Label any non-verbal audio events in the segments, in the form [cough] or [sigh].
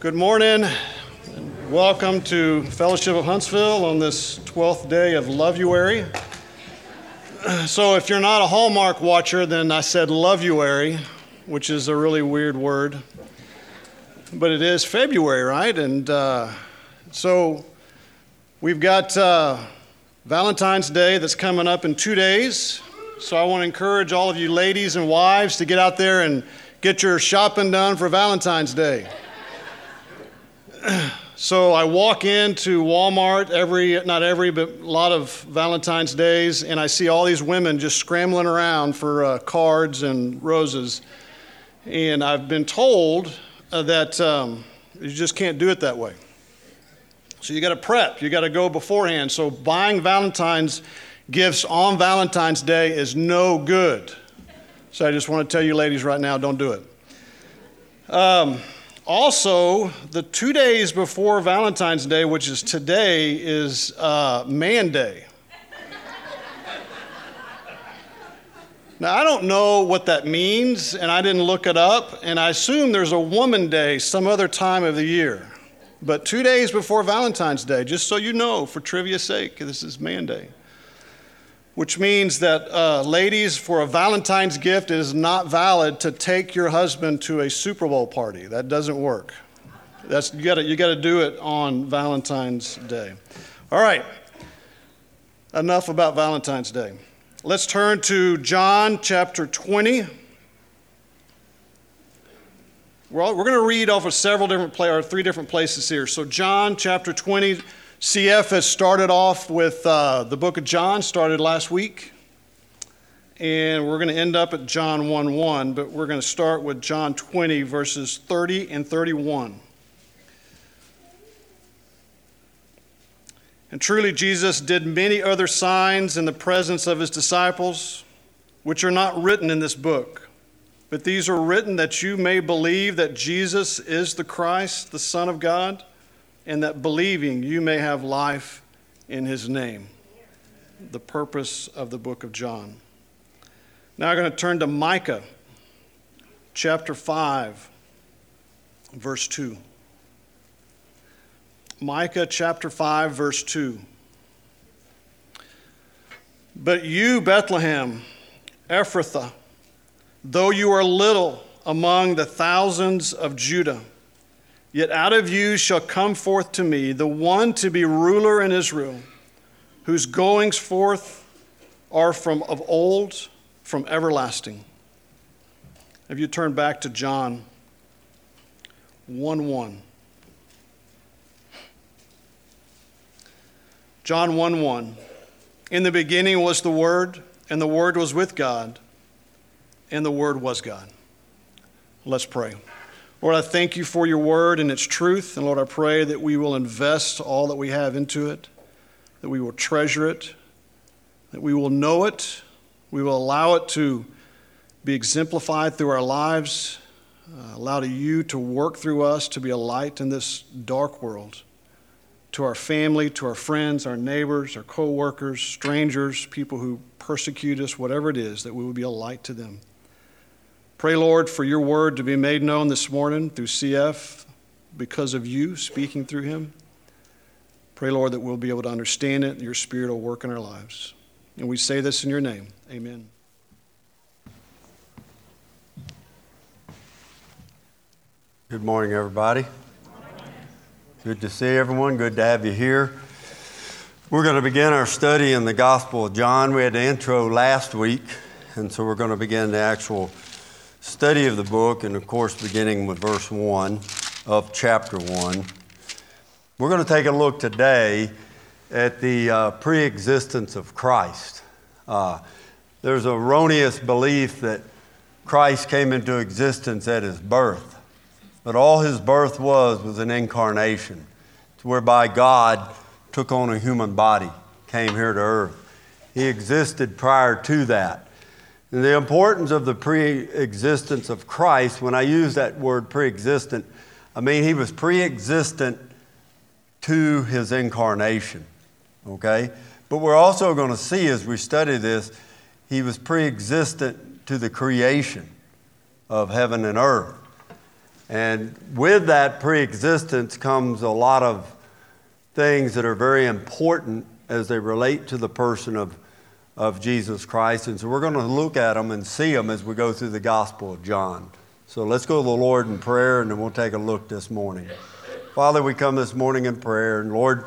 Good morning. and Welcome to Fellowship of Huntsville on this 12th day of Loveuary. So, if you're not a Hallmark watcher, then I said Loveuary, which is a really weird word. But it is February, right? And uh, so we've got uh, Valentine's Day that's coming up in two days. So, I want to encourage all of you ladies and wives to get out there and get your shopping done for Valentine's Day. So I walk into Walmart every, not every, but a lot of Valentine's days, and I see all these women just scrambling around for uh, cards and roses. And I've been told uh, that um, you just can't do it that way. So you got to prep, you got to go beforehand. So buying Valentine's gifts on Valentine's Day is no good. So I just want to tell you, ladies, right now, don't do it. Um, also, the two days before Valentine's Day, which is today, is uh, Man Day. now, I don't know what that means, and I didn't look it up, and I assume there's a Woman Day some other time of the year. But two days before Valentine's Day, just so you know, for trivia's sake, this is Man Day which means that, uh, ladies, for a Valentine's gift, it is not valid to take your husband to a Super Bowl party. That doesn't work. That's, you got you to do it on Valentine's Day. All right, enough about Valentine's Day. Let's turn to John chapter 20. We're, we're going to read off of several different places, or three different places here. So, John chapter 20 CF has started off with uh, the book of John, started last week. And we're going to end up at John 1 1, but we're going to start with John 20, verses 30 and 31. And truly, Jesus did many other signs in the presence of his disciples, which are not written in this book. But these are written that you may believe that Jesus is the Christ, the Son of God and that believing you may have life in his name. The purpose of the book of John. Now I'm going to turn to Micah chapter 5, verse 2. Micah chapter 5, verse 2. But you, Bethlehem, Ephrathah, though you are little among the thousands of Judah, Yet out of you shall come forth to me the one to be ruler in Israel, whose goings forth are from of old, from everlasting. If you turn back to John 1 1. John 1 1. In the beginning was the Word, and the Word was with God, and the Word was God. Let's pray. Lord, I thank you for your word and its truth. And Lord, I pray that we will invest all that we have into it, that we will treasure it, that we will know it, we will allow it to be exemplified through our lives, uh, allow you to work through us to be a light in this dark world. To our family, to our friends, our neighbors, our co workers, strangers, people who persecute us, whatever it is, that we will be a light to them. Pray, Lord, for your word to be made known this morning through CF because of you speaking through him. Pray, Lord, that we'll be able to understand it and your spirit will work in our lives. And we say this in your name. Amen. Good morning, everybody. Good to see everyone. Good to have you here. We're going to begin our study in the Gospel of John. We had the intro last week, and so we're going to begin the actual study of the book, and of course, beginning with verse 1 of chapter 1. We're going to take a look today at the uh, pre existence of Christ. Uh, there's erroneous belief that Christ came into existence at his birth, but all his birth was was an incarnation, whereby God took on a human body, came here to earth. He existed prior to that. The importance of the pre existence of Christ, when I use that word pre existent, I mean he was pre existent to his incarnation. Okay? But we're also going to see as we study this, he was pre existent to the creation of heaven and earth. And with that pre-existence comes a lot of things that are very important as they relate to the person of, of Jesus Christ. And so we're going to look at them and see them as we go through the Gospel of John. So let's go to the Lord in prayer and then we'll take a look this morning. Father, we come this morning in prayer. And Lord,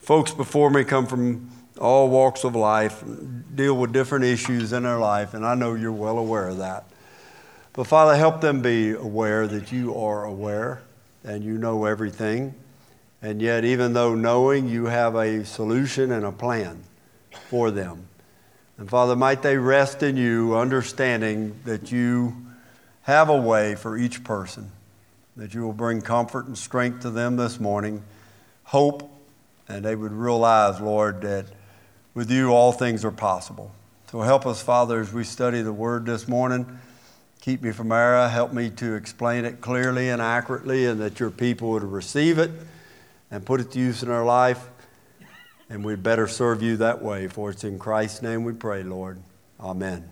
folks before me come from all walks of life, deal with different issues in their life, and I know you're well aware of that. But Father, help them be aware that you are aware and you know everything. And yet, even though knowing, you have a solution and a plan for them. And Father, might they rest in you, understanding that you have a way for each person, that you will bring comfort and strength to them this morning, hope, and they would realize, Lord, that with you all things are possible. So help us, Father, as we study the word this morning. Keep me from error. Help me to explain it clearly and accurately, and that your people would receive it and put it to use in our life. And we'd better serve you that way. For it's in Christ's name we pray, Lord. Amen.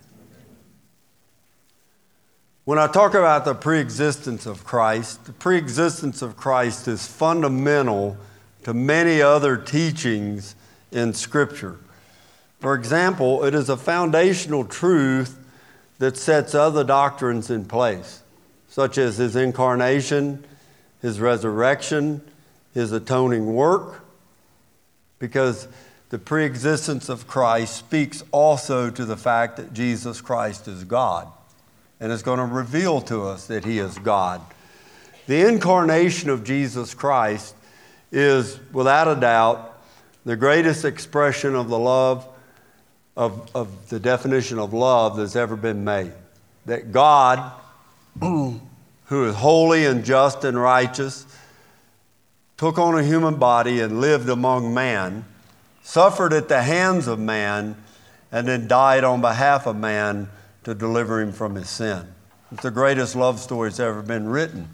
When I talk about the preexistence of Christ, the preexistence of Christ is fundamental to many other teachings in Scripture. For example, it is a foundational truth that sets other doctrines in place, such as his incarnation, his resurrection, his atoning work, because the preexistence of Christ speaks also to the fact that Jesus Christ is God and is going to reveal to us that he is God. The incarnation of Jesus Christ is, without a doubt, the greatest expression of the love of, of the definition of love that's ever been made. That God, [clears throat] who is holy and just and righteous, took on a human body and lived among man, suffered at the hands of man, and then died on behalf of man to deliver him from his sin. It's the greatest love story that's ever been written.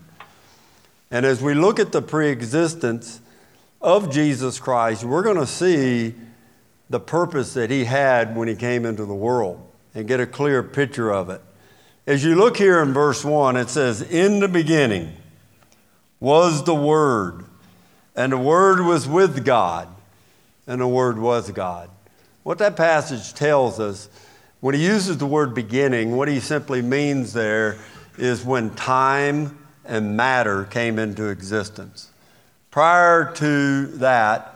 And as we look at the preexistence of Jesus Christ, we're going to see the purpose that he had when he came into the world and get a clear picture of it. As you look here in verse 1, it says, In the beginning was the Word, and the Word was with God, and the Word was God. What that passage tells us, when he uses the word beginning, what he simply means there is when time and matter came into existence. Prior to that,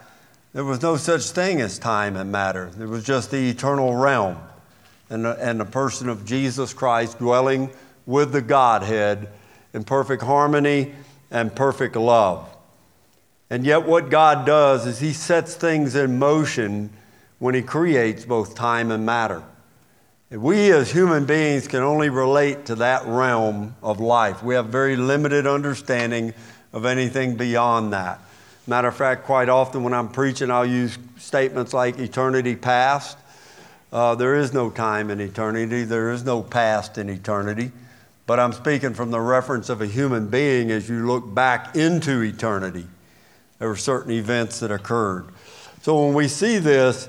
there was no such thing as time and matter. There was just the eternal realm and the, and the person of Jesus Christ dwelling with the Godhead in perfect harmony and perfect love. And yet, what God does is He sets things in motion when He creates both time and matter. And we as human beings can only relate to that realm of life. We have very limited understanding of anything beyond that. Matter of fact, quite often when I'm preaching, I'll use statements like eternity past. Uh, there is no time in eternity, there is no past in eternity. But I'm speaking from the reference of a human being as you look back into eternity. There were certain events that occurred. So when we see this,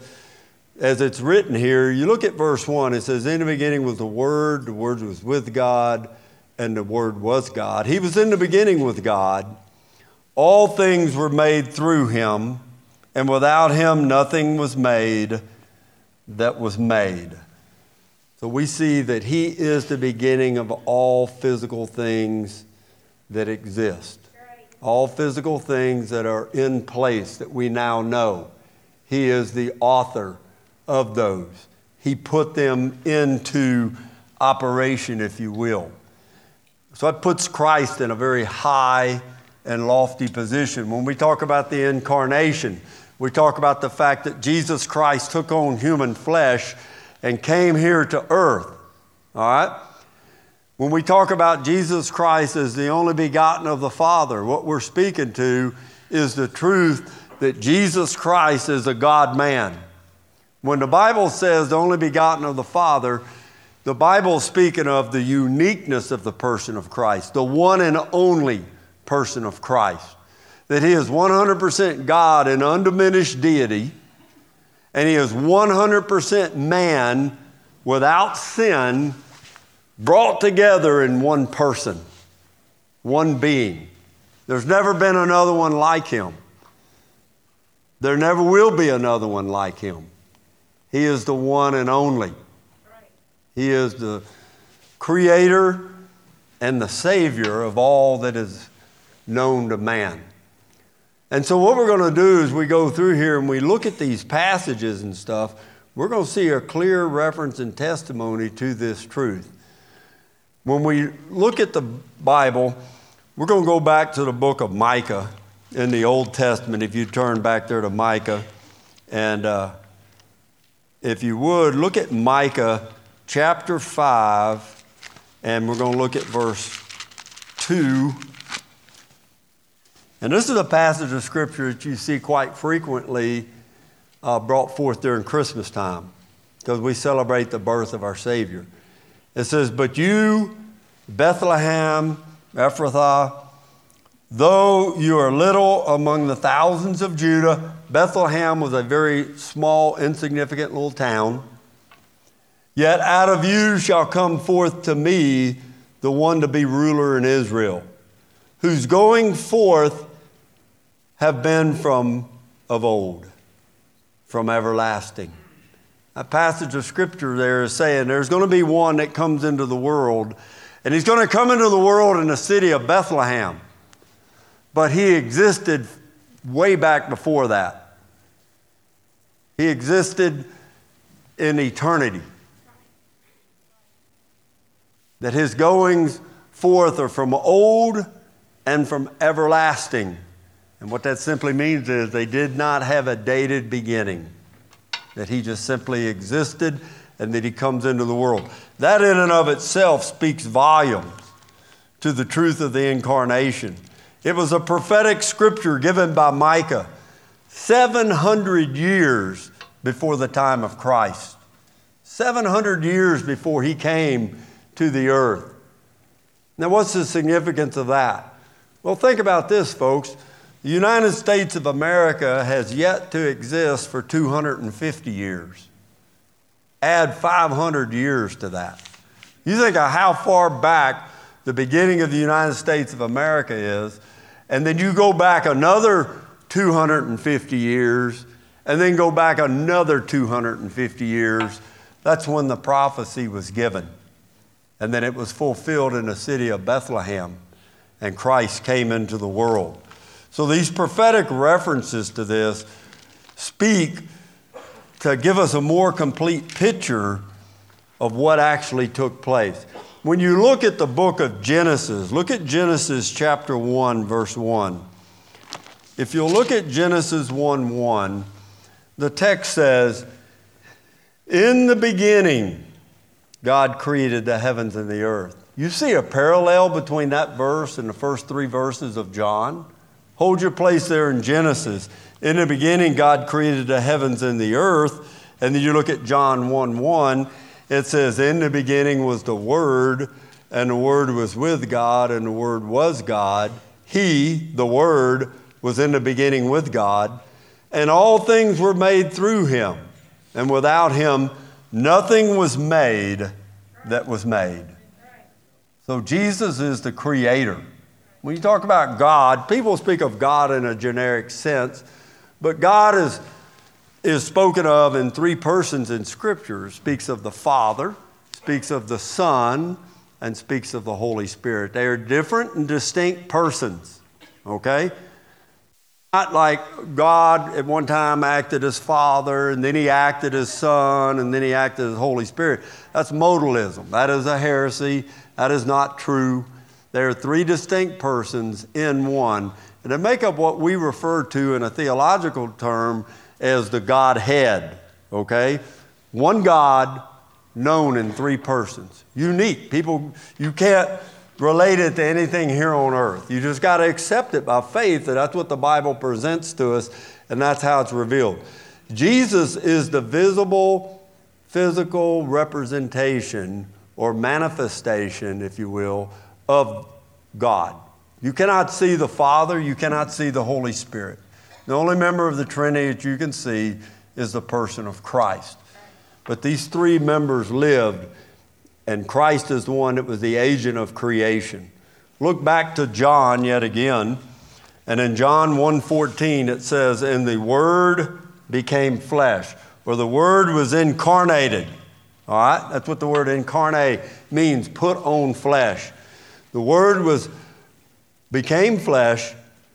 as it's written here, you look at verse 1, it says, In the beginning was the Word, the Word was with God, and the Word was God. He was in the beginning with God. All things were made through him, and without him nothing was made that was made. So we see that he is the beginning of all physical things that exist. All physical things that are in place that we now know. He is the author of those. He put them into operation, if you will. So it puts Christ in a very high and lofty position. When we talk about the incarnation, we talk about the fact that Jesus Christ took on human flesh and came here to earth. All right? When we talk about Jesus Christ as the only begotten of the Father, what we're speaking to is the truth that Jesus Christ is a God man. When the Bible says the only begotten of the Father, the Bible is speaking of the uniqueness of the person of Christ, the one and only person of Christ. That he is 100% God in undiminished deity, and he is 100% man without sin brought together in one person. one being. There's never been another one like him. There never will be another one like him. He is the one and only. He is the creator and the savior of all that is known to man. And so, what we're going to do is we go through here and we look at these passages and stuff, we're going to see a clear reference and testimony to this truth. When we look at the Bible, we're going to go back to the book of Micah in the Old Testament, if you turn back there to Micah. And uh, if you would, look at Micah chapter 5, and we're going to look at verse 2. And this is a passage of scripture that you see quite frequently uh, brought forth during Christmas time because we celebrate the birth of our Savior. It says, But you, Bethlehem, Ephrathah, though you are little among the thousands of Judah, Bethlehem was a very small, insignificant little town. Yet out of you shall come forth to me the one to be ruler in Israel, whose going forth have been from of old, from everlasting. A passage of scripture there is saying there's going to be one that comes into the world, and he's going to come into the world in the city of Bethlehem. But he existed way back before that. He existed in eternity. That his goings forth are from old and from everlasting. And what that simply means is they did not have a dated beginning, that he just simply existed and that he comes into the world. That, in and of itself, speaks volumes to the truth of the incarnation. It was a prophetic scripture given by Micah 700 years before the time of Christ, 700 years before he came to the earth. Now, what's the significance of that? Well, think about this, folks. The United States of America has yet to exist for 250 years. Add 500 years to that. You think of how far back the beginning of the United States of America is, and then you go back another 250 years, and then go back another 250 years. That's when the prophecy was given. And then it was fulfilled in the city of Bethlehem, and Christ came into the world. So these prophetic references to this speak to give us a more complete picture of what actually took place. When you look at the book of Genesis, look at Genesis chapter 1, verse 1. If you'll look at Genesis 1 1, the text says, In the beginning, God created the heavens and the earth. You see a parallel between that verse and the first three verses of John? Hold your place there in Genesis. In the beginning, God created the heavens and the earth. And then you look at John 1 1, it says, In the beginning was the Word, and the Word was with God, and the Word was God. He, the Word, was in the beginning with God, and all things were made through him. And without him, nothing was made that was made. So Jesus is the creator. When you talk about God, people speak of God in a generic sense, but God is, is spoken of in three persons in Scripture. Speaks of the Father, speaks of the Son, and speaks of the Holy Spirit. They are different and distinct persons, okay? Not like God at one time acted as Father, and then he acted as Son, and then he acted as Holy Spirit. That's modalism. That is a heresy. That is not true. There are three distinct persons in one, and they make up what we refer to in a theological term as the Godhead, okay? One God known in three persons. Unique. People, you can't relate it to anything here on earth. You just got to accept it by faith that that's what the Bible presents to us, and that's how it's revealed. Jesus is the visible, physical representation or manifestation, if you will, of God. You cannot see the Father, you cannot see the Holy Spirit. The only member of the Trinity that you can see is the person of Christ. But these three members lived, and Christ is the one that was the agent of creation. Look back to John yet again. And in John 1:14 it says, "And the word became flesh," or the word was incarnated. All right? That's what the word incarnate means, put on flesh. The word was became flesh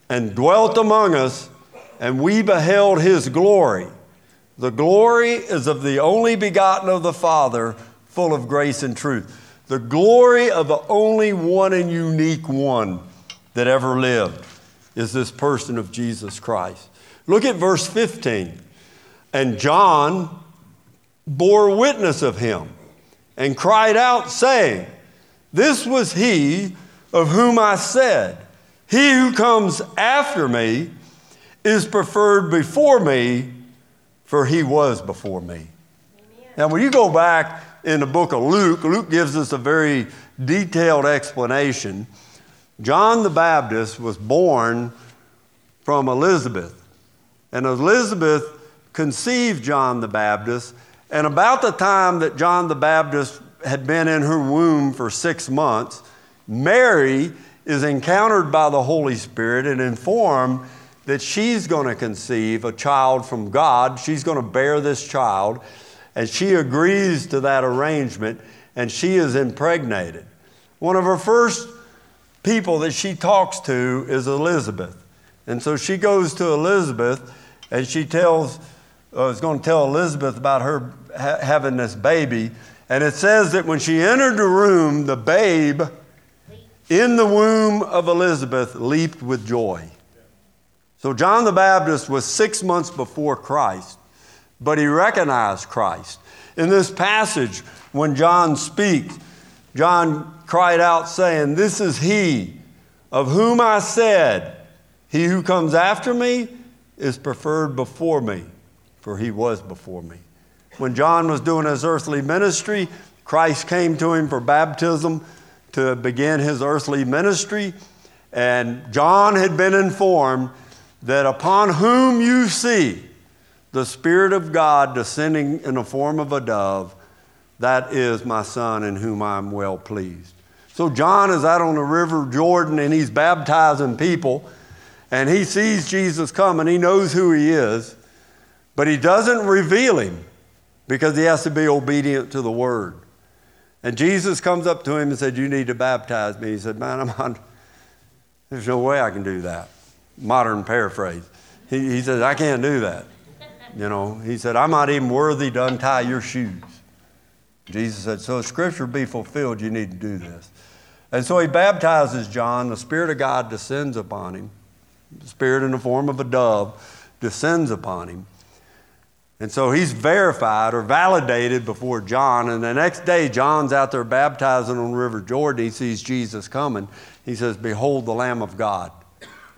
and dwelt among us, and we beheld his glory. The glory is of the only begotten of the Father, full of grace and truth. The glory of the only one and unique one that ever lived is this person of Jesus Christ. Look at verse 15. And John bore witness of him and cried out, saying, This was he of whom I said, He who comes after me is preferred before me, for he was before me. Amen. Now, when you go back in the book of Luke, Luke gives us a very detailed explanation. John the Baptist was born from Elizabeth, and Elizabeth conceived John the Baptist. And about the time that John the Baptist had been in her womb for six months, Mary is encountered by the Holy Spirit and informed that she's going to conceive a child from God. She's going to bear this child. And she agrees to that arrangement and she is impregnated. One of her first people that she talks to is Elizabeth. And so she goes to Elizabeth and she tells, uh, is going to tell Elizabeth about her ha- having this baby. And it says that when she entered the room, the babe in the womb of Elizabeth leaped with joy. So John the Baptist was six months before Christ, but he recognized Christ. In this passage, when John speaks, John cried out, saying, This is he of whom I said, He who comes after me is preferred before me, for he was before me. When John was doing his earthly ministry, Christ came to him for baptism to begin his earthly ministry. And John had been informed that upon whom you see the Spirit of God descending in the form of a dove, that is my Son in whom I am well pleased. So John is out on the river Jordan and he's baptizing people, and he sees Jesus coming. He knows who he is, but he doesn't reveal him because he has to be obedient to the word. And Jesus comes up to him and said, You need to baptize me. He said, Man, I'm on, there's no way I can do that. Modern paraphrase. He, he says, I can't do that. You know, he said, I'm not even worthy to untie your shoes. Jesus said, So scripture be fulfilled, you need to do this. And so he baptizes John. The Spirit of God descends upon him. The Spirit in the form of a dove descends upon him. And so he's verified or validated before John. And the next day, John's out there baptizing on the River Jordan. He sees Jesus coming. He says, Behold the Lamb of God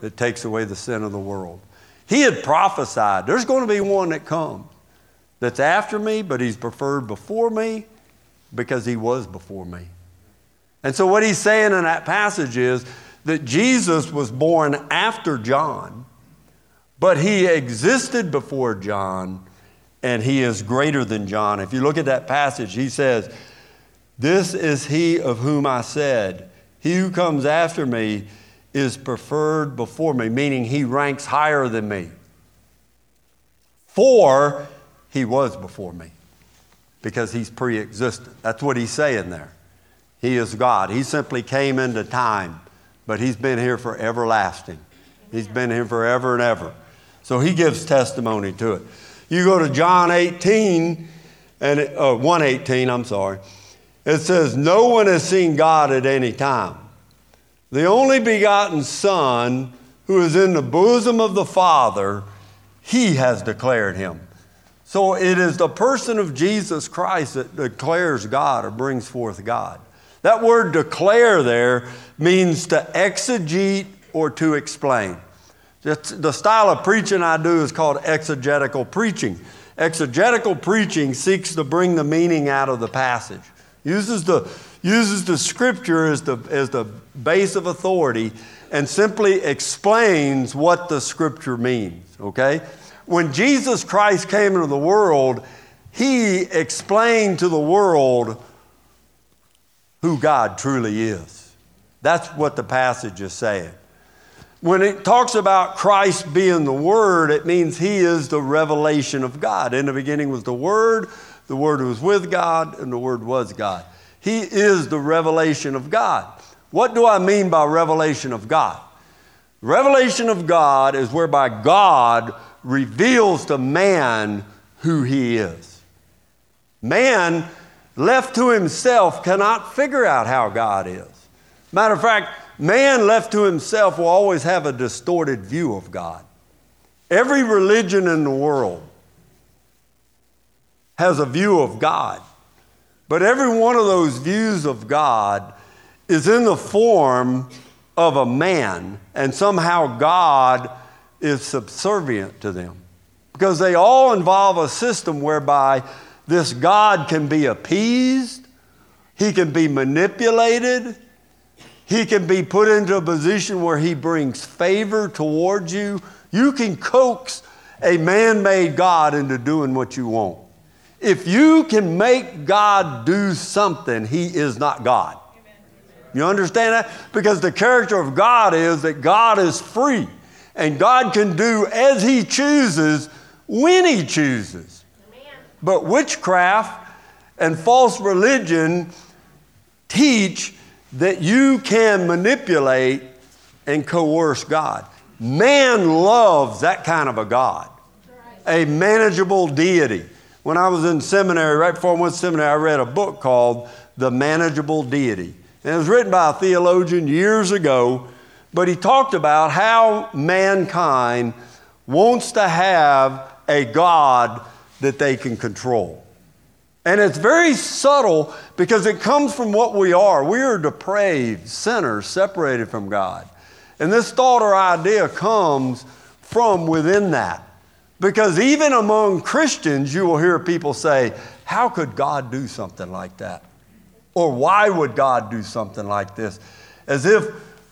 that takes away the sin of the world. He had prophesied there's going to be one that comes that's after me, but he's preferred before me because he was before me. And so, what he's saying in that passage is that Jesus was born after John, but he existed before John and he is greater than John. If you look at that passage, he says, This is he of whom I said, He who comes after me is preferred before me, meaning he ranks higher than me. For he was before me, because he's pre existent. That's what he's saying there. He is God. He simply came into time, but he's been here for everlasting. He's been here forever and ever. So he gives testimony to it. You go to John 18, and it, uh, 118, I'm sorry. It says, No one has seen God at any time. The only begotten Son, who is in the bosom of the Father, he has declared him. So it is the person of Jesus Christ that declares God or brings forth God. That word declare there means to exegete or to explain. The style of preaching I do is called exegetical preaching. Exegetical preaching seeks to bring the meaning out of the passage, uses the, uses the scripture as the, as the base of authority, and simply explains what the scripture means, okay? When Jesus Christ came into the world, he explained to the world who God truly is. That's what the passage is saying. When it talks about Christ being the Word, it means He is the revelation of God. In the beginning was the Word, the Word was with God, and the Word was God. He is the revelation of God. What do I mean by revelation of God? Revelation of God is whereby God reveals to man who he is. Man, left to himself, cannot figure out how God is. Matter of fact, man left to himself will always have a distorted view of God. Every religion in the world has a view of God, but every one of those views of God is in the form of a man, and somehow God is subservient to them. Because they all involve a system whereby this God can be appeased, he can be manipulated, he can be put into a position where he brings favor towards you. You can coax a man made God into doing what you want. If you can make God do something, he is not God. You understand that? Because the character of God is that God is free and God can do as He chooses when He chooses. But witchcraft and false religion teach that you can manipulate and coerce God. Man loves that kind of a God, a manageable deity. When I was in seminary, right before I went to seminary, I read a book called The Manageable Deity. And it was written by a theologian years ago, but he talked about how mankind wants to have a God that they can control. And it's very subtle because it comes from what we are. We are depraved sinners separated from God. And this thought or idea comes from within that. Because even among Christians, you will hear people say, How could God do something like that? Or why would God do something like this? As if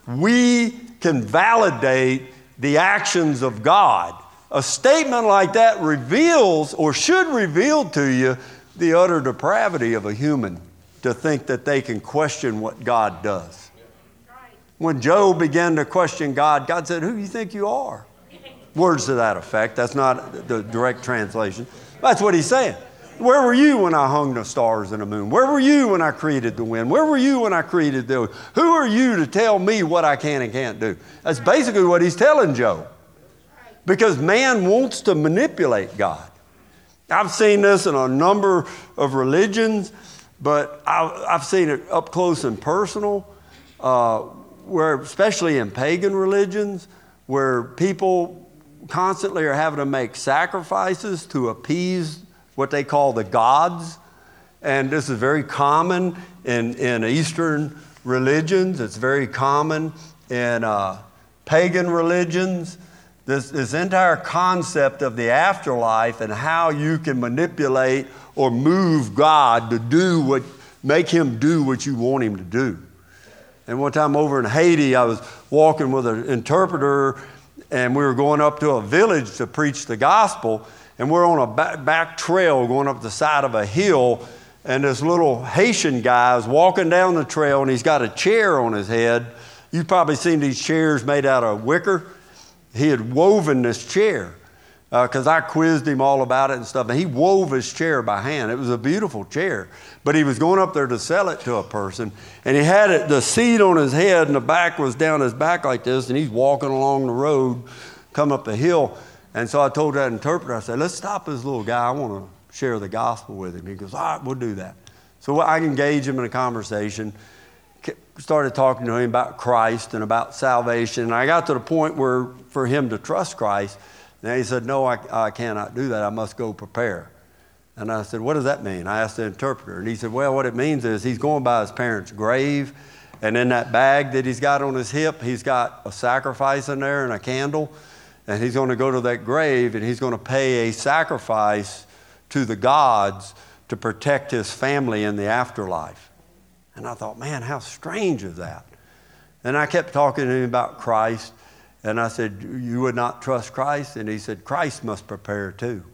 we can validate the actions of God. A statement like that reveals or should reveal to you the utter depravity of a human to think that they can question what God does. When Job began to question God, God said, Who do you think you are? Words to that effect. That's not the direct translation. That's what he's saying. Where were you when I hung the stars and the moon? Where were you when I created the wind? Where were you when I created the. Who are you to tell me what I can and can't do? That's basically what he's telling Job. Because man wants to manipulate God. I've seen this in a number of religions, but I've, seen it up close and personal, uh, where especially in pagan religions, where people constantly are having to make sacrifices to appease what they call the gods. And this is very common in, in Eastern religions, it's very common in uh, pagan religions this, this entire concept of the afterlife and how you can manipulate or move God to do what, make him do what you want him to do. And one time over in Haiti, I was walking with an interpreter, and we were going up to a village to preach the gospel. And we're on a back, back trail going up the side of a hill, and this little Haitian guy is walking down the trail, and he's got a chair on his head. You've probably seen these chairs made out of wicker he had woven this chair because uh, I quizzed him all about it and stuff. And he wove his chair by hand. It was a beautiful chair. But he was going up there to sell it to a person. And he had it, the seat on his head and the back was down his back like this. And he's walking along the road, come up the hill. And so I told that interpreter, I said, let's stop this little guy. I want to share the gospel with him. He goes, all right, we'll do that. So I engage him in a conversation started talking to him about Christ and about salvation. And I got to the point where for him to trust Christ, and he said, No, I, I cannot do that. I must go prepare. And I said, What does that mean? I asked the interpreter. And he said, Well, what it means is he's going by his parents' grave. And in that bag that he's got on his hip, he's got a sacrifice in there and a candle. And he's going to go to that grave and he's going to pay a sacrifice to the gods to protect his family in the afterlife. And I thought, man, how strange is that? And I kept talking to him about Christ. And I said, You would not trust Christ? And he said, Christ must prepare too.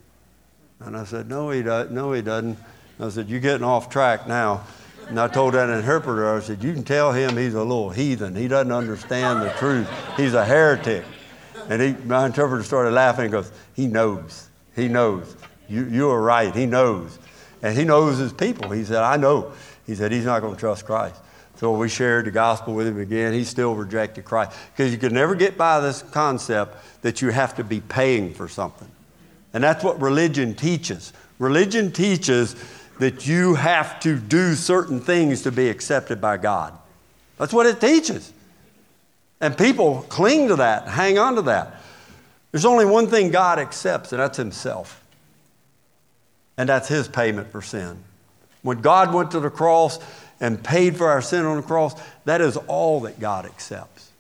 And I said, No, he, does, no, he doesn't. I said, You're getting off track now. And I told that interpreter, I said, You can tell him he's a little heathen. He doesn't understand the truth. He's a heretic. And he, my interpreter started laughing and goes, He knows. He knows. You, you are right. He knows. And he knows his people. He said, I know. He said, He's not going to trust Christ. So we shared the gospel with him again. He still rejected Christ. Because you can never get by this concept that you have to be paying for something. And that's what religion teaches. Religion teaches that you have to do certain things to be accepted by God. That's what it teaches. And people cling to that, hang on to that. There's only one thing God accepts, and that's Himself. And that's His payment for sin. When God went to the cross and paid for our sin on the cross, that is all that God accepts.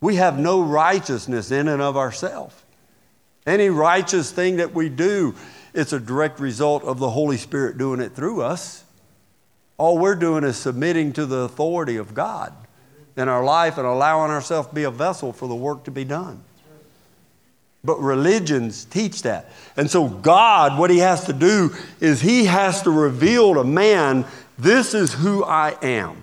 We have no righteousness in and of ourselves. Any righteous thing that we do, it's a direct result of the Holy Spirit doing it through us. All we're doing is submitting to the authority of God in our life and allowing ourselves to be a vessel for the work to be done. But religions teach that. And so, God, what He has to do is He has to reveal to man this is who I am.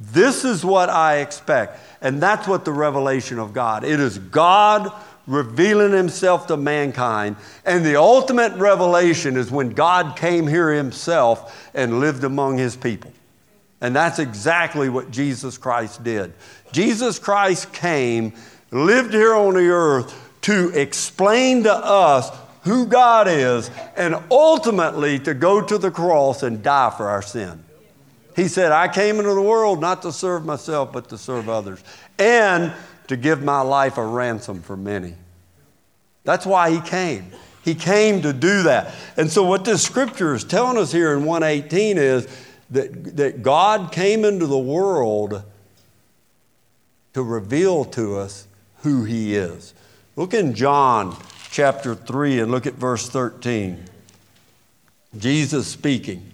This is what I expect. And that's what the revelation of God. It is God revealing himself to mankind. And the ultimate revelation is when God came here himself and lived among his people. And that's exactly what Jesus Christ did. Jesus Christ came, lived here on the earth to explain to us who God is, and ultimately to go to the cross and die for our sin. He said, I came into the world not to serve myself, but to serve others. And to give my life a ransom for many. That's why he came. He came to do that. And so, what this scripture is telling us here in 118 is that, that God came into the world to reveal to us who he is. Look in John chapter 3 and look at verse 13. Jesus speaking.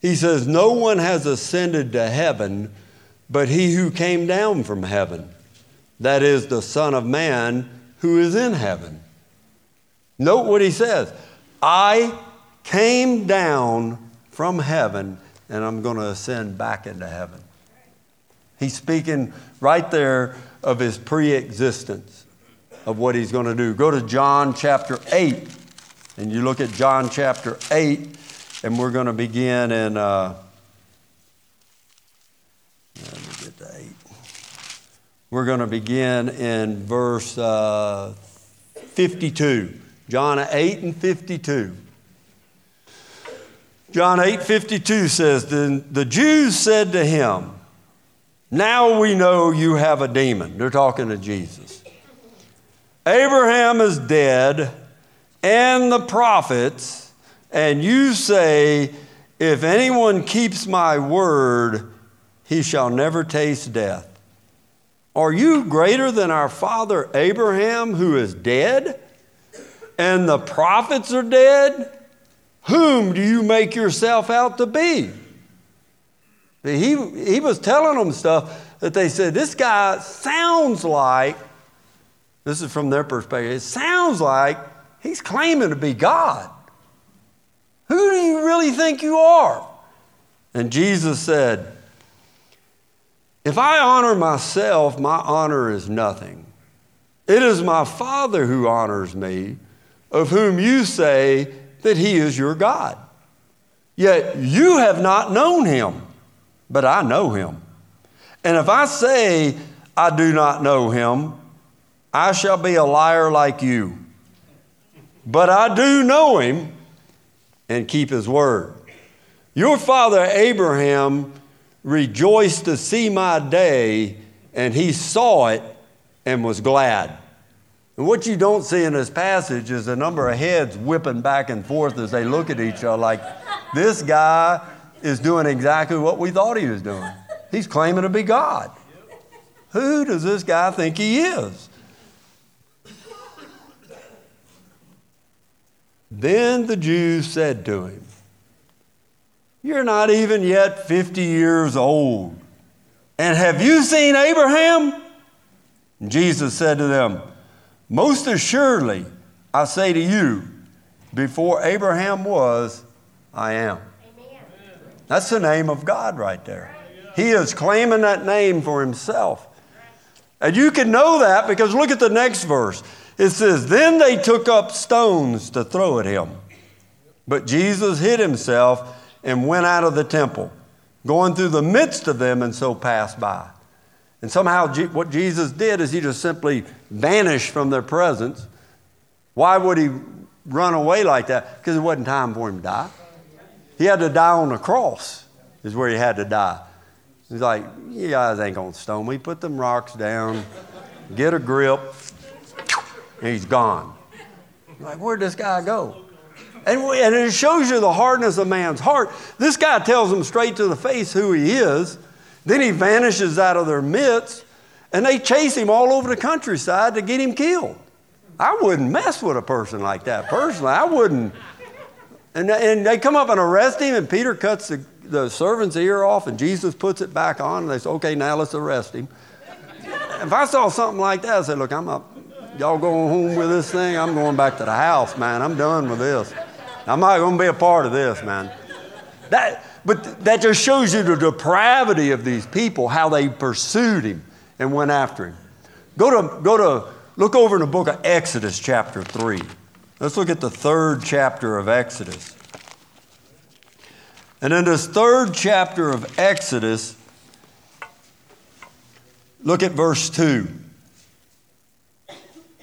He says, No one has ascended to heaven but he who came down from heaven that is the Son of Man who is in heaven. Note what he says I came down from heaven and I'm going to ascend back into heaven. He's speaking right there of his pre existence, of what he's going to do. Go to John chapter 8, and you look at John chapter 8, and we're going to begin in. Uh, We're going to begin in verse uh, 52. John 8 and 52. John 8 52 says, Then the Jews said to him, Now we know you have a demon. They're talking to Jesus. Abraham is dead, and the prophets, and you say, If anyone keeps my word, he shall never taste death. Are you greater than our father Abraham, who is dead? And the prophets are dead? Whom do you make yourself out to be? He, he was telling them stuff that they said, This guy sounds like, this is from their perspective, it sounds like he's claiming to be God. Who do you really think you are? And Jesus said, if I honor myself, my honor is nothing. It is my Father who honors me, of whom you say that he is your God. Yet you have not known him, but I know him. And if I say I do not know him, I shall be a liar like you. But I do know him and keep his word. Your father Abraham rejoiced to see my day, and he saw it and was glad. And what you don't see in this passage is a number of heads whipping back and forth as they look at each other like, this guy is doing exactly what we thought he was doing. He's claiming to be God. Who does this guy think he is? Then the Jews said to him, you're not even yet 50 years old. And have you seen Abraham? Jesus said to them, Most assuredly, I say to you, before Abraham was, I am. Amen. That's the name of God right there. He is claiming that name for himself. And you can know that because look at the next verse. It says, Then they took up stones to throw at him. But Jesus hid himself and went out of the temple, going through the midst of them, and so passed by. And somehow, what Jesus did is he just simply vanished from their presence. Why would he run away like that? Because it wasn't time for him to die. He had to die on the cross, is where he had to die. He's like, You guys ain't going to stone me. Put them rocks down, get a grip, he's gone. like, where'd this guy go? And, and it shows you the hardness of man's heart. This guy tells them straight to the face who he is. Then he vanishes out of their midst, and they chase him all over the countryside to get him killed. I wouldn't mess with a person like that personally. I wouldn't. And, and they come up and arrest him, and Peter cuts the, the servant's ear off, and Jesus puts it back on, and they say, okay, now let's arrest him. If I saw something like that, I'd say, look, I'm up. Y'all going home with this thing? I'm going back to the house, man. I'm done with this. I'm not going to be a part of this, man. That, but that just shows you the depravity of these people, how they pursued him and went after him. Go to, go to, look over in the book of Exodus, chapter 3. Let's look at the third chapter of Exodus. And in this third chapter of Exodus, look at verse 2.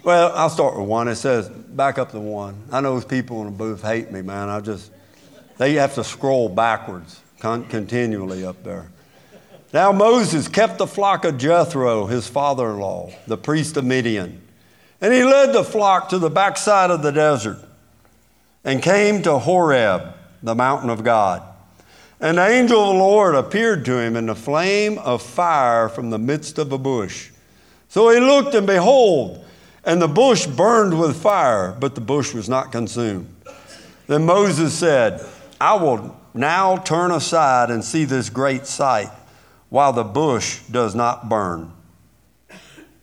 Well, I'll start with one. It says, back up to one. I know those people in the booth hate me, man. I just, they have to scroll backwards con- continually up there. Now Moses kept the flock of Jethro, his father in law, the priest of Midian. And he led the flock to the backside of the desert and came to Horeb, the mountain of God. An angel of the Lord appeared to him in the flame of fire from the midst of a bush. So he looked, and behold, and the bush burned with fire, but the bush was not consumed. Then Moses said, I will now turn aside and see this great sight, while the bush does not burn.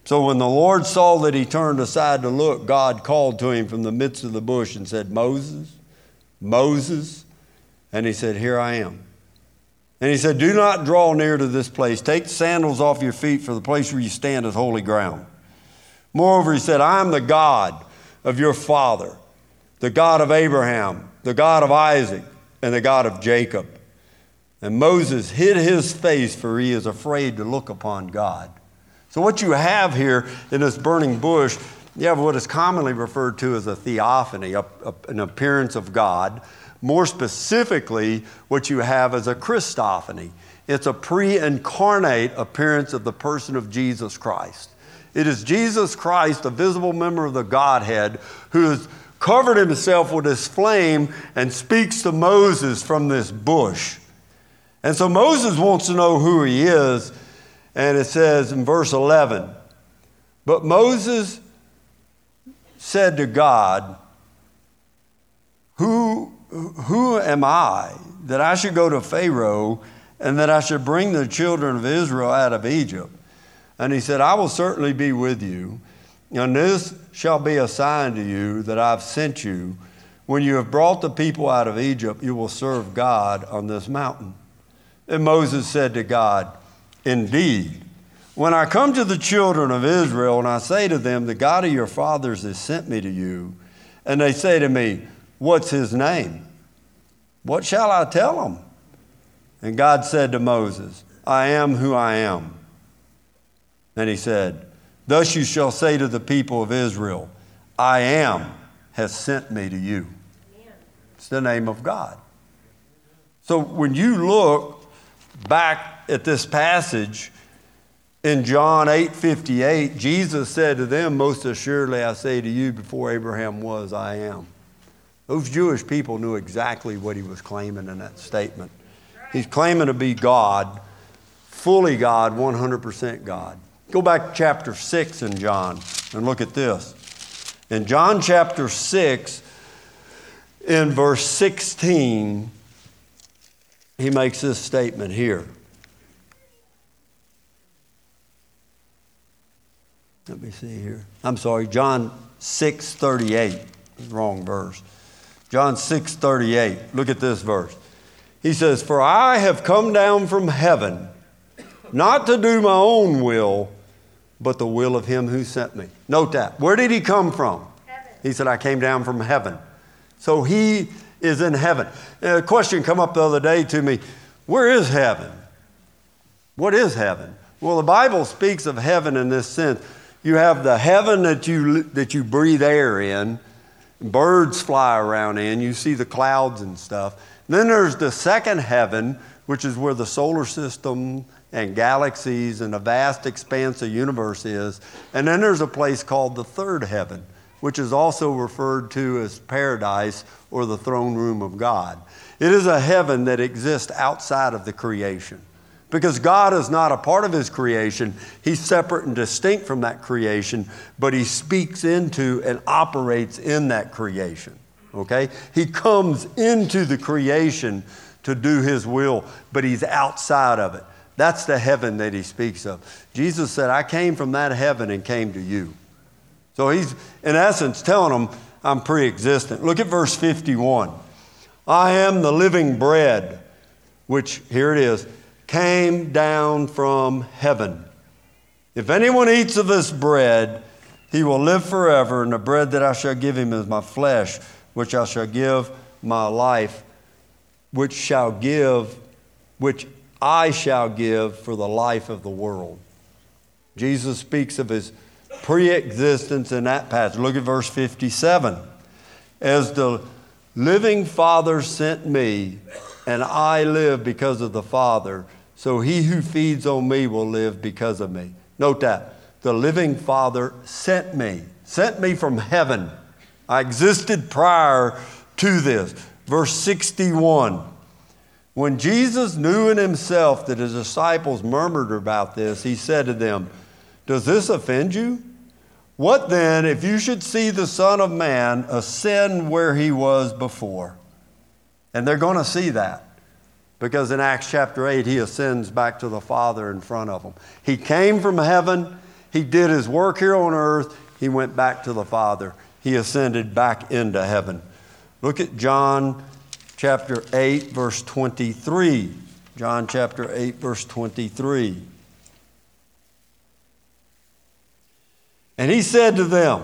So when the Lord saw that he turned aside to look, God called to him from the midst of the bush and said, Moses, Moses. And he said, Here I am. And he said, Do not draw near to this place. Take sandals off your feet, for the place where you stand is holy ground. Moreover, he said, I am the God of your father, the God of Abraham, the God of Isaac, and the God of Jacob. And Moses hid his face, for he is afraid to look upon God. So, what you have here in this burning bush, you have what is commonly referred to as a theophany, a, a, an appearance of God. More specifically, what you have is a Christophany. It's a pre incarnate appearance of the person of Jesus Christ. It is Jesus Christ, the visible member of the Godhead, who has covered himself with this flame and speaks to Moses from this bush. And so Moses wants to know who he is, and it says in verse 11 But Moses said to God, Who, who am I that I should go to Pharaoh and that I should bring the children of Israel out of Egypt? And he said, I will certainly be with you, and this shall be a sign to you that I've sent you. When you have brought the people out of Egypt, you will serve God on this mountain. And Moses said to God, Indeed, when I come to the children of Israel and I say to them, The God of your fathers has sent me to you, and they say to me, What's his name? What shall I tell them? And God said to Moses, I am who I am. And he said, Thus you shall say to the people of Israel, I am has sent me to you. It's the name of God. So when you look back at this passage in John 8 58, Jesus said to them, Most assuredly I say to you, before Abraham was, I am. Those Jewish people knew exactly what he was claiming in that statement. He's claiming to be God, fully God, 100% God. Go back to chapter 6 in John and look at this. In John chapter 6, in verse 16, he makes this statement here. Let me see here. I'm sorry, John 6 38. Wrong verse. John 6 38. Look at this verse. He says, For I have come down from heaven, not to do my own will, but the will of him who sent me. Note that. Where did he come from? Heaven. He said, I came down from heaven. So he is in heaven. a question come up the other day to me where is heaven? What is heaven? Well, the Bible speaks of heaven in this sense. You have the heaven that you, that you breathe air in, birds fly around in, you see the clouds and stuff. Then there's the second heaven, which is where the solar system and galaxies and a vast expanse of universe is. And then there's a place called the third heaven, which is also referred to as paradise or the throne room of God. It is a heaven that exists outside of the creation. Because God is not a part of His creation, He's separate and distinct from that creation, but He speaks into and operates in that creation. Okay? He comes into the creation to do His will, but He's outside of it. That's the heaven that He speaks of. Jesus said, I came from that heaven and came to you. So He's, in essence, telling them, I'm pre existent. Look at verse 51. I am the living bread, which, here it is, came down from heaven. If anyone eats of this bread, he will live forever, and the bread that I shall give him is my flesh, which I shall give my life, which shall give, which I shall give for the life of the world. Jesus speaks of his pre existence in that passage. Look at verse 57. As the living Father sent me, and I live because of the Father, so he who feeds on me will live because of me. Note that. The living Father sent me, sent me from heaven. I existed prior to this. Verse 61. When Jesus knew in himself that his disciples murmured about this, he said to them, Does this offend you? What then if you should see the Son of Man ascend where he was before? And they're going to see that because in Acts chapter 8, he ascends back to the Father in front of them. He came from heaven, he did his work here on earth, he went back to the Father. He ascended back into heaven. Look at John chapter 8, verse 23. John chapter 8, verse 23. And he said to them,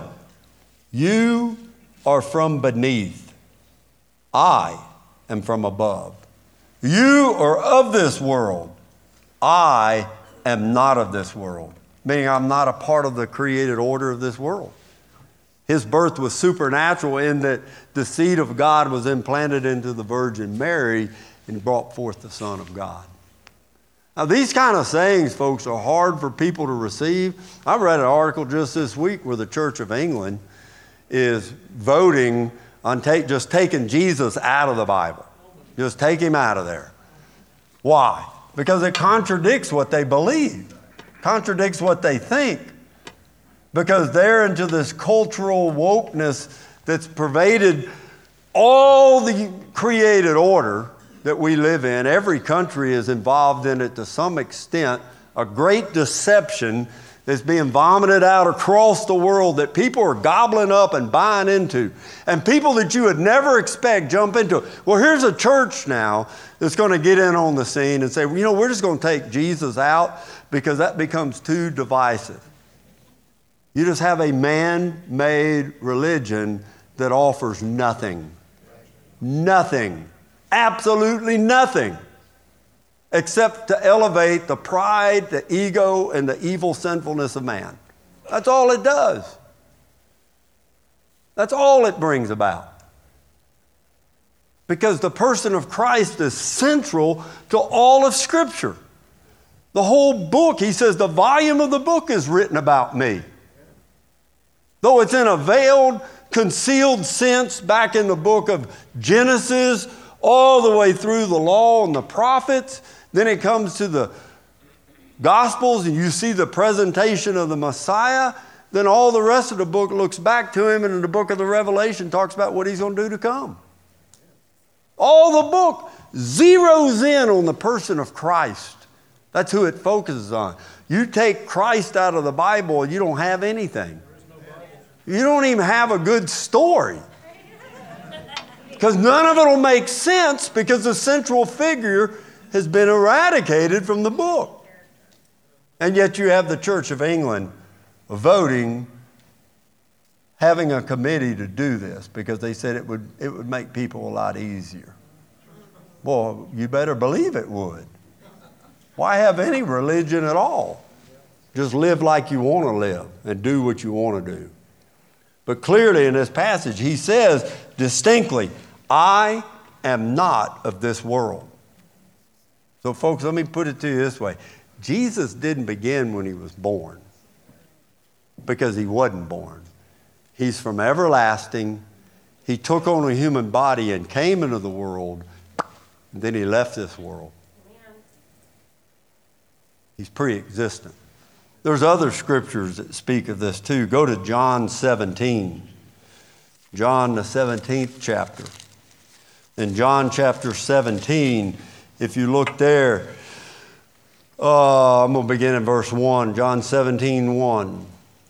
You are from beneath, I am from above. You are of this world, I am not of this world. Meaning, I'm not a part of the created order of this world. His birth was supernatural in that the seed of God was implanted into the Virgin Mary and brought forth the Son of God. Now, these kind of sayings, folks, are hard for people to receive. I read an article just this week where the Church of England is voting on take, just taking Jesus out of the Bible. Just take him out of there. Why? Because it contradicts what they believe, contradicts what they think. Because they're into this cultural wokeness that's pervaded all the created order that we live in, every country is involved in it to some extent. A great deception is being vomited out across the world that people are gobbling up and buying into. And people that you would never expect jump into it. Well, here's a church now that's going to get in on the scene and say, you know, we're just going to take Jesus out because that becomes too divisive. You just have a man made religion that offers nothing. Nothing absolutely nothing except to elevate the pride, the ego, and the evil sinfulness of man. That's all it does. That's all it brings about. Because the person of Christ is central to all of Scripture. The whole book, he says, the volume of the book is written about me. Though it's in a veiled, concealed sense back in the book of Genesis all the way through the law and the prophets. Then it comes to the Gospels, and you see the presentation of the Messiah. Then all the rest of the book looks back to him, and in the book of the Revelation talks about what he's going to do to come. All the book zeroes in on the person of Christ. That's who it focuses on. You take Christ out of the Bible, you don't have anything. You don't even have a good story. Because none of it will make sense because the central figure has been eradicated from the book. And yet you have the Church of England voting, having a committee to do this because they said it would, it would make people a lot easier. Well, you better believe it would. Why have any religion at all? Just live like you want to live and do what you want to do. But clearly in this passage, he says distinctly, I am not of this world. So, folks, let me put it to you this way Jesus didn't begin when he was born because he wasn't born. He's from everlasting. He took on a human body and came into the world, and then he left this world. He's pre existent. There's other scriptures that speak of this too. Go to John 17. John, the 17th chapter. In John chapter 17, if you look there, uh, I'm going to begin in verse 1. John 17, 1.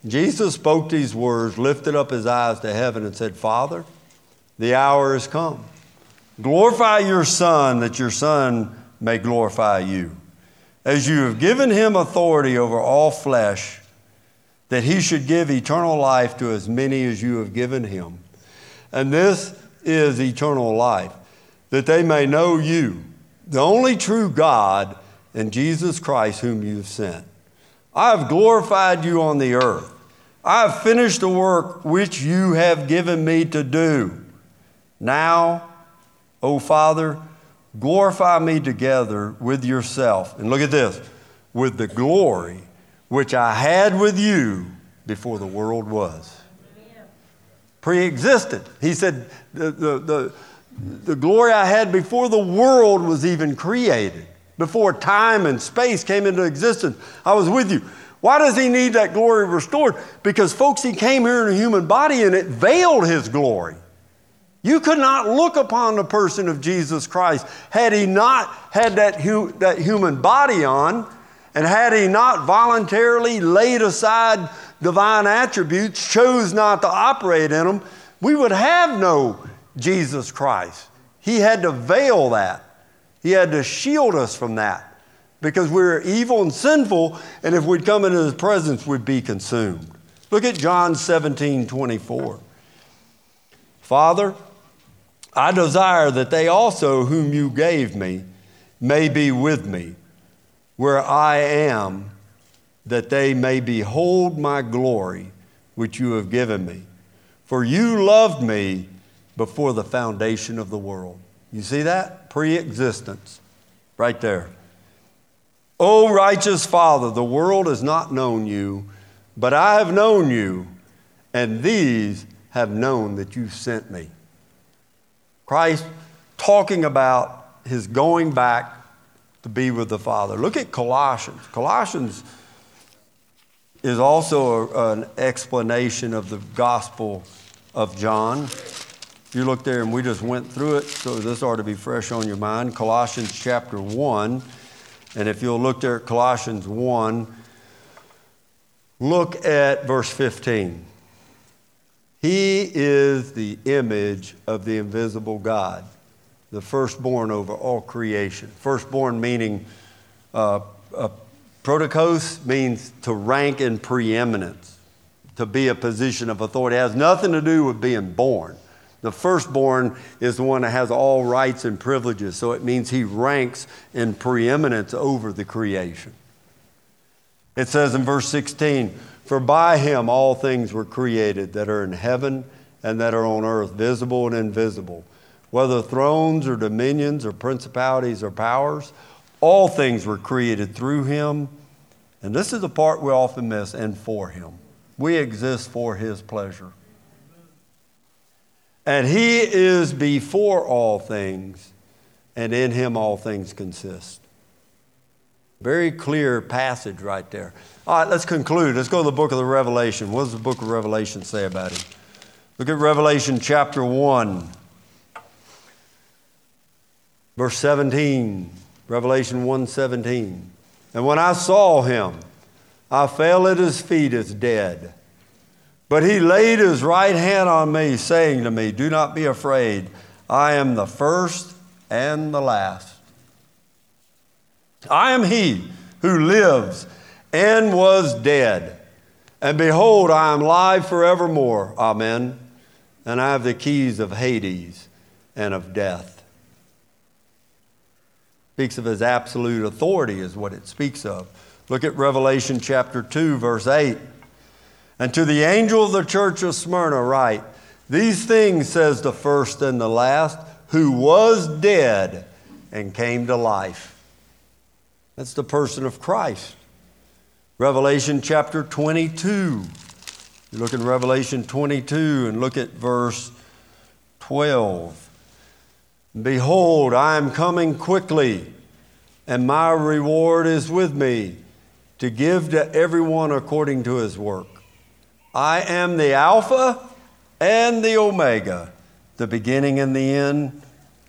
Jesus spoke these words, lifted up his eyes to heaven, and said, Father, the hour has come. Glorify your Son, that your Son may glorify you as you have given him authority over all flesh, that he should give eternal life to as many as you have given him. And this is eternal life, that they may know you, the only true God, and Jesus Christ, whom you have sent. I have glorified you on the earth. I have finished the work which you have given me to do. Now, O Father, Glorify me together with yourself. And look at this with the glory which I had with you before the world was. Pre existent. He said, the, the, the, the glory I had before the world was even created, before time and space came into existence. I was with you. Why does he need that glory restored? Because, folks, he came here in a human body and it veiled his glory. You could not look upon the person of Jesus Christ had he not had that, hu- that human body on, and had he not voluntarily laid aside divine attributes, chose not to operate in them, we would have no Jesus Christ. He had to veil that, he had to shield us from that because we're evil and sinful, and if we'd come into his presence, we'd be consumed. Look at John 17 24. Father, I desire that they also, whom you gave me, may be with me where I am, that they may behold my glory which you have given me. For you loved me before the foundation of the world. You see that? Pre existence, right there. O righteous Father, the world has not known you, but I have known you, and these have known that you sent me. Christ talking about his going back to be with the Father. Look at Colossians. Colossians is also a, an explanation of the Gospel of John. You look there, and we just went through it, so this ought to be fresh on your mind. Colossians chapter 1. And if you'll look there at Colossians 1, look at verse 15. He is the image of the invisible God, the firstborn over all creation. Firstborn meaning, uh, uh, protokos means to rank in preeminence, to be a position of authority. It has nothing to do with being born. The firstborn is the one that has all rights and privileges, so it means he ranks in preeminence over the creation. It says in verse 16, for by him all things were created that are in heaven and that are on earth, visible and invisible, whether thrones or dominions or principalities or powers, all things were created through him. And this is the part we often miss and for him. We exist for his pleasure. And he is before all things, and in him all things consist. Very clear passage right there. All right, let's conclude. Let's go to the book of the Revelation. What does the book of Revelation say about him? Look at Revelation chapter 1, verse 17. Revelation 1 17. And when I saw him, I fell at his feet as dead. But he laid his right hand on me, saying to me, Do not be afraid. I am the first and the last. I am he who lives and was dead. And behold, I am live forevermore. Amen. And I have the keys of Hades and of death. Speaks of his absolute authority, is what it speaks of. Look at Revelation chapter 2, verse 8. And to the angel of the church of Smyrna, write, These things says the first and the last, who was dead and came to life. That's the person of Christ. Revelation chapter 22. You look in Revelation 22 and look at verse 12. Behold, I am coming quickly, and my reward is with me to give to everyone according to his work. I am the Alpha and the Omega, the beginning and the end,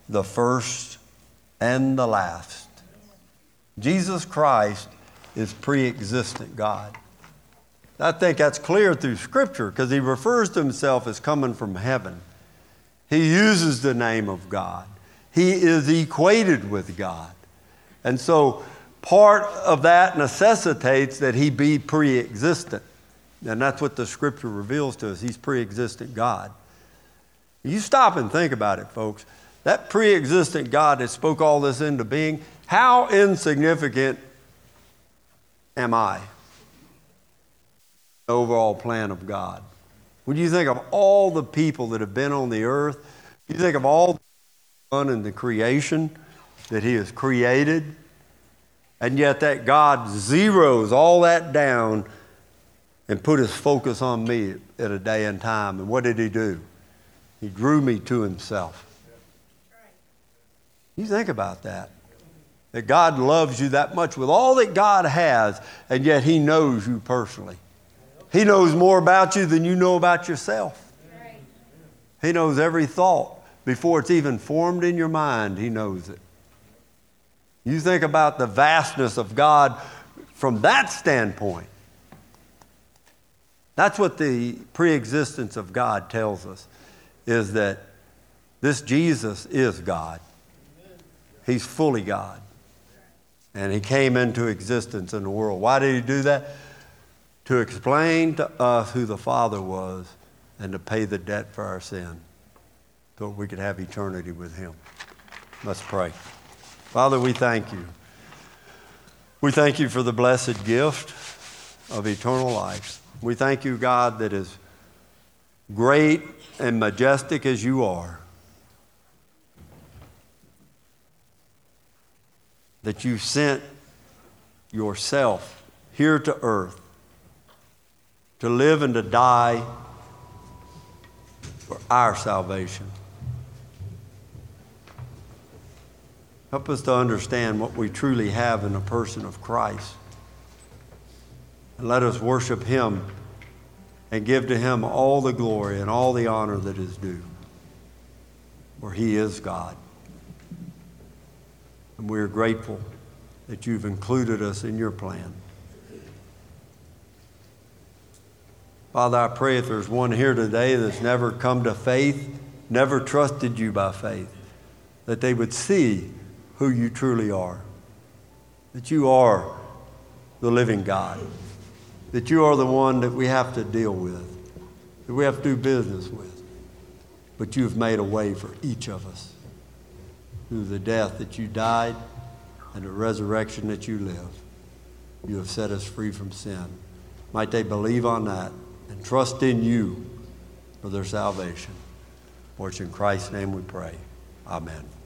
the first and the last. Jesus Christ is pre existent God. I think that's clear through Scripture because he refers to himself as coming from heaven. He uses the name of God, he is equated with God. And so part of that necessitates that he be pre existent. And that's what the Scripture reveals to us. He's pre existent God. You stop and think about it, folks. That pre existent God that spoke all this into being, how insignificant am I? The overall plan of God. When you think of all the people that have been on the earth, you think of all the done in the creation that He has created, and yet that God zeroes all that down and put His focus on me at a day and time. And what did He do? He drew me to Himself. You think about that. That God loves you that much with all that God has, and yet He knows you personally. He knows more about you than you know about yourself. He knows every thought. Before it's even formed in your mind, He knows it. You think about the vastness of God from that standpoint. That's what the preexistence of God tells us is that this Jesus is God. He's fully God. And he came into existence in the world. Why did he do that? To explain to us who the Father was and to pay the debt for our sin so we could have eternity with him. Let's pray. Father, we thank you. We thank you for the blessed gift of eternal life. We thank you, God, that as great and majestic as you are, that you sent yourself here to earth to live and to die for our salvation. Help us to understand what we truly have in the person of Christ. And let us worship Him and give to Him all the glory and all the honor that is due. For He is God. And we are grateful that you've included us in your plan. Father, I pray if there's one here today that's never come to faith, never trusted you by faith, that they would see who you truly are. That you are the living God. That you are the one that we have to deal with, that we have to do business with. But you've made a way for each of us through the death that you died and the resurrection that you live. You have set us free from sin. Might they believe on that and trust in you for their salvation. For it's in Christ's name we pray. Amen.